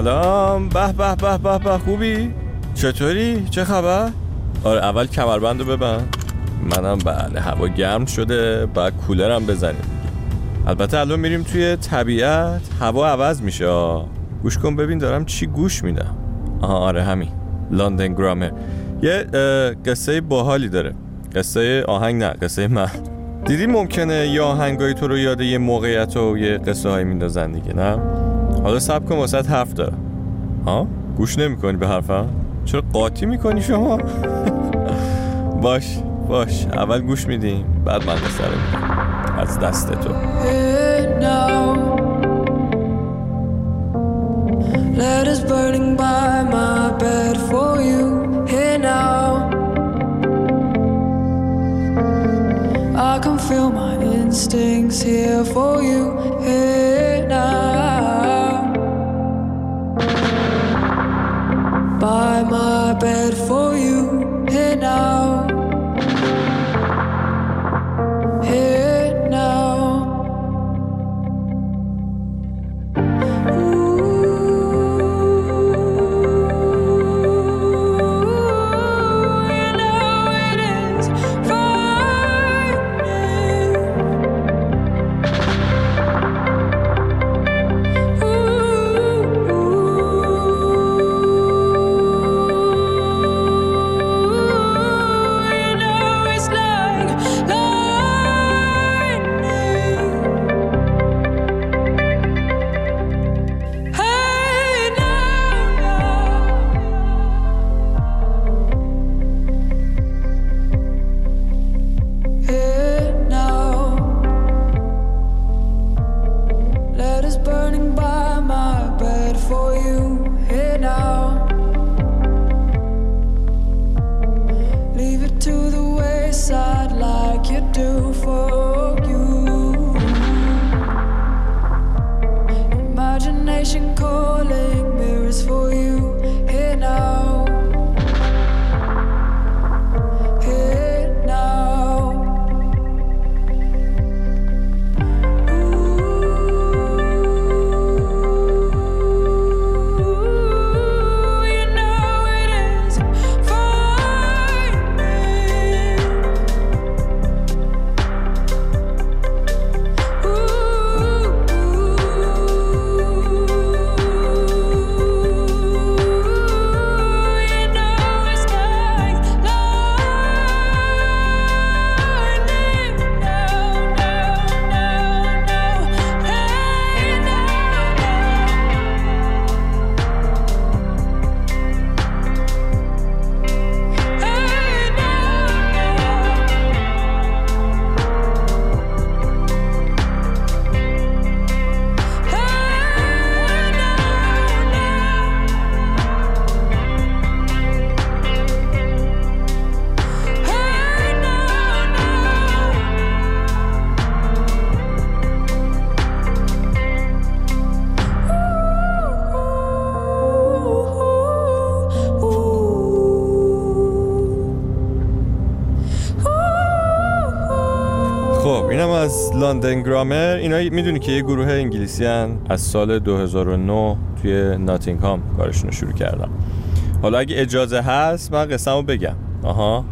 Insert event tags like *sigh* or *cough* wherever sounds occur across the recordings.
سلام. به به به به به. خوبی؟ چطوری؟ چه خبر؟ آره اول کمربند رو ببند. منم بله هوا گرم شده بعد کولرم بزنیم. البته الان میریم توی طبیعت هوا عوض میشه. گوش کن ببین دارم چی گوش میدم. آره همین. لندن گرامر یه قصه باحالی داره. قصه آهنگ نه قصه من. دیدی ممکنه یه آهنگای تو رو یاد یه موقعیت و یه قصه های میندازن دیگه نه؟ حالا سب کن واسه حرف دارم. ها؟ گوش نمی‌کنی به حرفم؟ چرا قاطی می‌کنی شما؟ *laughs* باش باش. اول گوش میدیم بعد من رو از دست تو. Instincts here for you here. My bed for you here now. لندن گرامر اینا می‌دونی که یه گروه انگلیسی هن از سال 2009 توی ناتینگهام کارشون رو شروع کردم حالا اگه اجازه هست من قصه بگم. آها.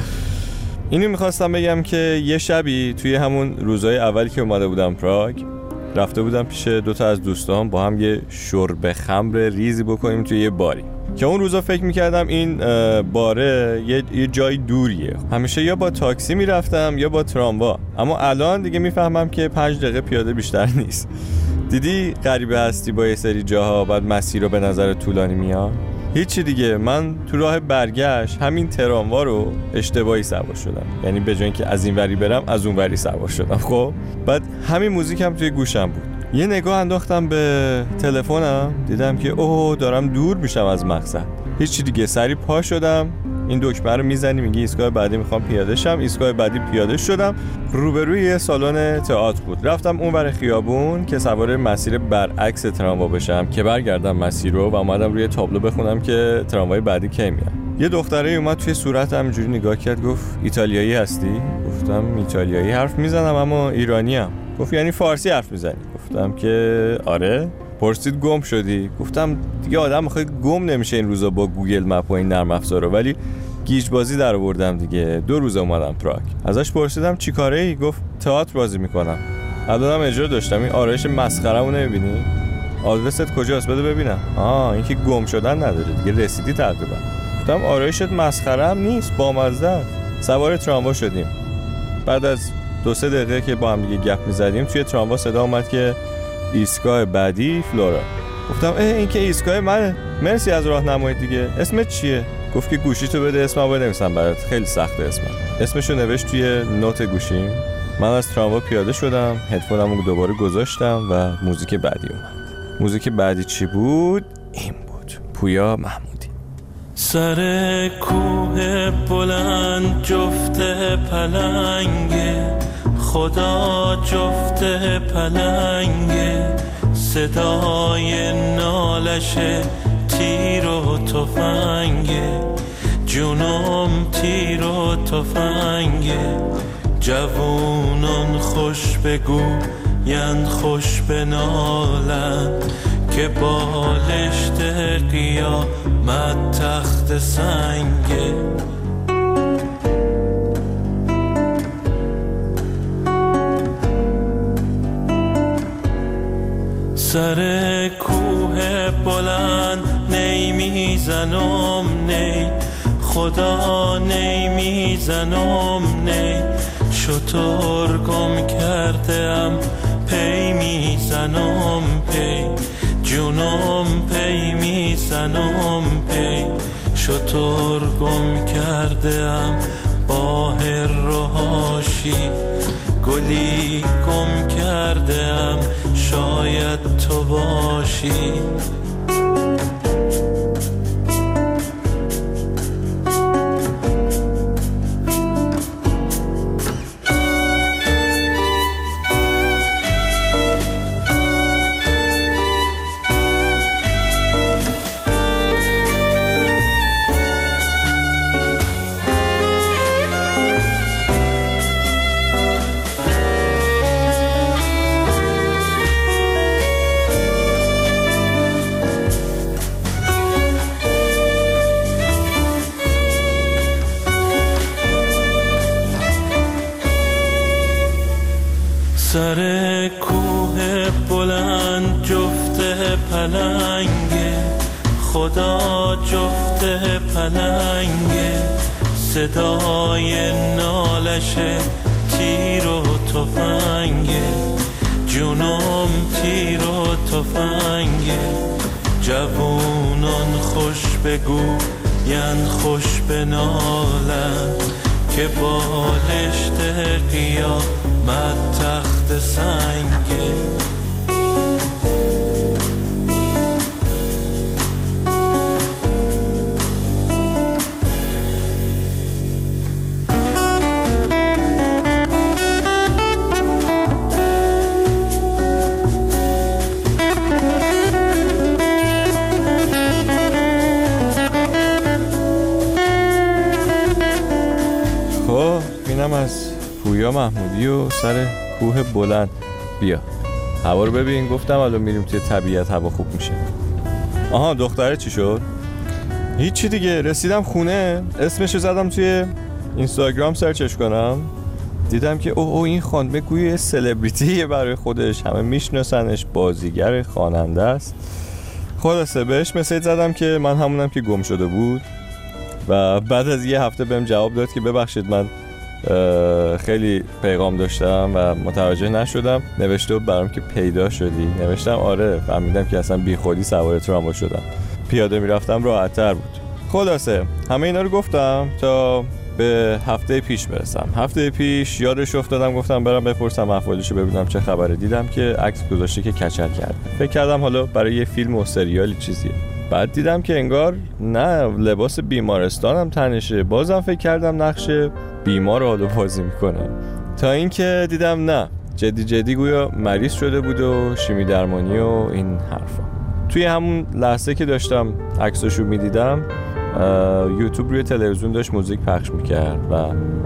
*laughs* اینو می‌خواستم بگم که یه شبی توی همون روزهای اولی که اومده بودم پراگ رفته بودم پیش دوتا از دوستان با هم یه شرب خمر ریزی بکنیم توی یه باری. که اون روزا فکر می‌کردم این باره یه, یه جای دوریه. همیشه یا با تاکسی می‌رفتم یا با تراموا. اما الان دیگه می‌فهمم که پنج دقیقه پیاده بیشتر *laughs* نیست. دیدی غریبه هستی با یه سری جاها بعد مسیر رو به نظر طولانی میاد؟ هیچی دیگه. من تو راه برگشت همین تراموا رو اشتباهی سوار شدم. یعنی به جای اینکه از این وری برم از اون وری سوار شدم. خب؟ بعد همین موزیک هم توی گوشم بود. یه نگاه انداختم به تلفنم. دیدم که اوه دارم دور میشم از مقصد. هیچی دیگه. سری پا شدم. این دکمه رو می‌زنی میگی ایستگاه بعدی می‌خوام پیاده شم. ایستگاه بعدی پیاده شدم. روبروی سالن تئاتر بود. رفتم اون ور خیابون که سوار مسیر برعکس تراموا بشم که برگردم مسیر رو و اومدم روی تابلو بخونم که تراموای بعدی کی میاد یه دختره اومد توی صورت همینجوری نگاه کرد گفت ایتالیایی هستی؟ گفتم ایتالیایی حرف می‌زنم اما ایرانی. گفت یعنی فارسی حرف می‌زنی؟ گفتم که آره. پرسید گم شدی؟ گفتم دیگه آدم می‌خواد گم نمیشه این روزا با گوگل مپ و این نرم افزارا ولی گیج بازی در آوردم دیگه. دو روز اومدم پراگ ازش پرسیدم چی کاره ای؟ گفت تئاتر بازی می‌کنم. الانم اجرا داشتم. این آرایش مسخرهمو نمی‌بینی؟ آدرست کجاست؟ بده ببینم. آه این که گم شدن نداره دیگه. رسیدی تقریبا. گفتم آرایشت مسخره نیست. بامزه است سوار تراموا شدیم. بعد از دو سه دقیقه که با هم دیگه گپ می‌زدیم توی تراموا صدا اومد که ایستگاه بعدی فلورا. گفتم اه این که ایستگاه منه. مرسی از راهنمایی دیگه. اسمت چیه؟ گفت که گوشی تو بده اسمم بنویسم برات. خیلی سخته اسمم. اسمشو نوشت توی نوت گوشیم. من از تراموا پیاده شدم هدفونمو دوباره گذاشتم و موزیک بعدی اومد. موزیک بعدی چی بود؟ این بود. پویا محمودی. سر کوه بلند جفت پلنگه. خدا جفت پلنگه صدای نالش تیر و تفنگه جونم تیر و تفنگه جوونان خوش بگو یند خوش بنالن که بالشت قیامت تخت سنگه سر کوه بلند نی می‌زنم نی خدا نی می‌زنم نی شتر گم کردم پی می‌زنم پی. جونم پی می‌زنم پی. شتر گم کردم با هر دو حاشی گلی گم کردم شاید تو باشی. پلنگه خدا جفت پلنگه صدای نالش تیر و تفنگه جونم تیر و تفنگه جوونان خوش بگو ین خوش بنالن که بالشت قیامت تخت سنگه پویا محمودی و سر کوه بلند. بیا. هوا رو ببین. گفتم الان میریم توی طبیعت هوا خوب میشه. آها دختره چی شد؟ هیچی دیگه. رسیدم خونه. اسمشو زدم توی اینستاگرام سرچش کنم. دیدم که اوه او این خانمه گوی سلبریتیه برای خودش. همه میشناسنش. بازیگر خواننده است. خلاصه بهش مسیج زدم که من همونم که گم شده بود. و بعد از یه هفته بهم جواب داد که ببخشید من خیلی پیغام داشتم و متوجه نشدم. نوشته بود برام که پیدا شدی. نوشتم آره فهمیدم که اصلا بی خودی سوار تراموا شدم. پیاده می‌رفتم راحتتر بود. خلاصه همه اینا رو گفتم تا به هفته پیش برسم. هفته پیش یادش افتادم گفتم برم بپرسم احوالشو ببینم چه خبره. دیدم که عکس گذاشته که کچل کرده. فکر کردم حالا برای یه فیلم و سریالی چیزیه. بعد دیدم که انگار نه لباس بیمارستانم تنشه. بازم فکر کردم نقش بیمار حالو بازی می‌کنه. تا اینکه دیدم نه جدی جدی گویا مریض شده بود و شیمی درمانی و این حرفا. توی همون لحظه که داشتم عکساشو می‌دیدم یوتیوب روی تلویزیون داشت موزیک پخش می‌کرد و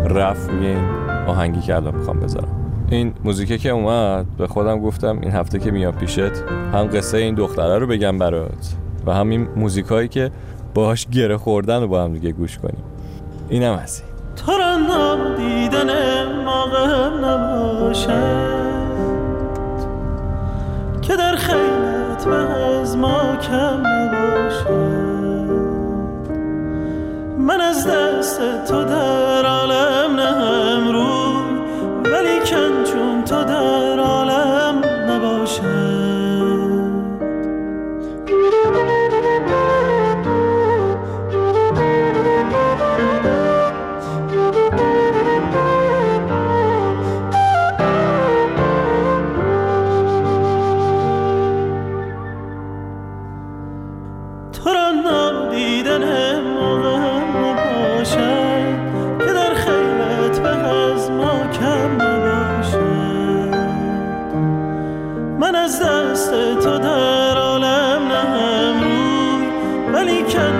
رفت روی این آهنگی که الان می‌خوام بذارم. این موزیکه که اومد به خودم گفتم این هفته که میام پیشت هم قصه این دختره رو بگم برات. و هم این موزیکایی که باهاش گره خوردن رو با هم دیگه گوش کنیم. اینم هستی را دیدن موقع نباشد. که در خیلت به از ما کم نباشد. من از دست تو در عالم نهم روی ولی کن چون تو در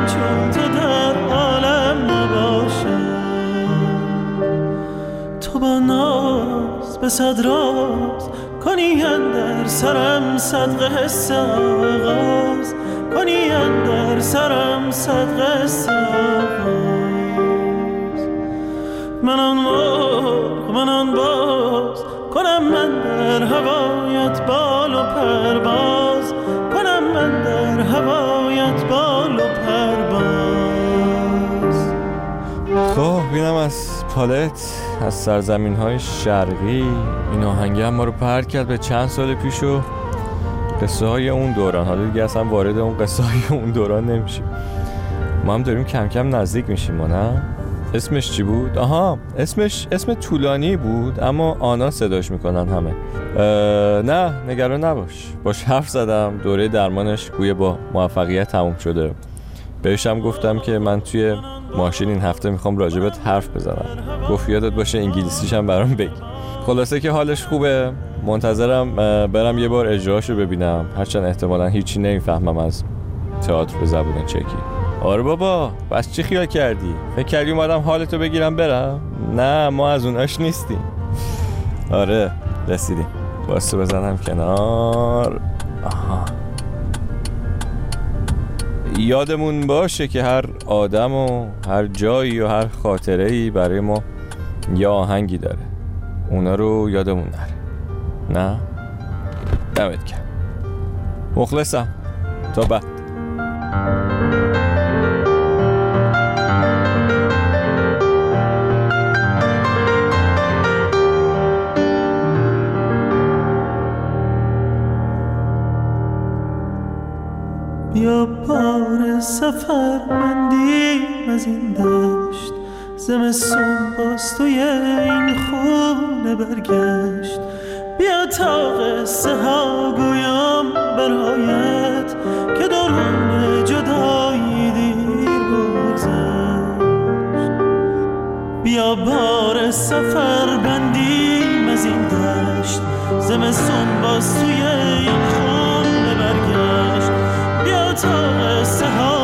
چون تو در عالم نباشد تو با ناز به صد راز کنی در سرم صدقه حس آغاز. کنی در سرم صدقه حس آغاز. من آن مرغ من آن باز. کنم من در هوایت پالت از سرزمین های شرقی. این آهنگه هم ما رو پرد کرد به چند سال پیش و قصه های اون دوران. حالا دیگه اصلا وارد اون قصه های اون دوران نمیشیم. ما هم داریم کم کم نزدیک میشیم ما نه؟ اسمش چی بود؟ آها اسمش اسم طولانی بود اما آنا صداش می‌کنن همه. نه نگران نباش. باش حرف زدم. دوره درمانش گویه با موفقیت تموم شده. بهش هم گفتم که من توی ماشین این هفته می‌خوام راجبت حرف بزنم. گفت یادت باشه انگلیسیش هم برام بگی. خلاصه که حالش خوبه. منتظرم برم یه بار اجراشو ببینم. هرچند احتمالا هیچی نمی‌فهمم از تئاتر به زبون چکی. آره بابا بس چی خیال کردی؟ فکر کردی اومدم حالتو بگیرم برم؟ نه ما از اوناش نیستیم. *laughs* آره رسیدیم. واسه بزنم کنار. آها. یادمون باشه که هر آدم و هر جایی و هر خاطره ای برای ما یه آهنگی داره. اونا رو یادمون نره. نه؟ دمت کرد مخلصم. تا بعد. سفر مندیم از این دشت. زمستون باز توی این خونه برگشت. بیا تا قصه ها گویم برایت که درون جدایی دیر بگذشت. بیا بار سفر بندیم از این دشت. زمستون باز توی این خونه برگشت. بیا تا قصه ها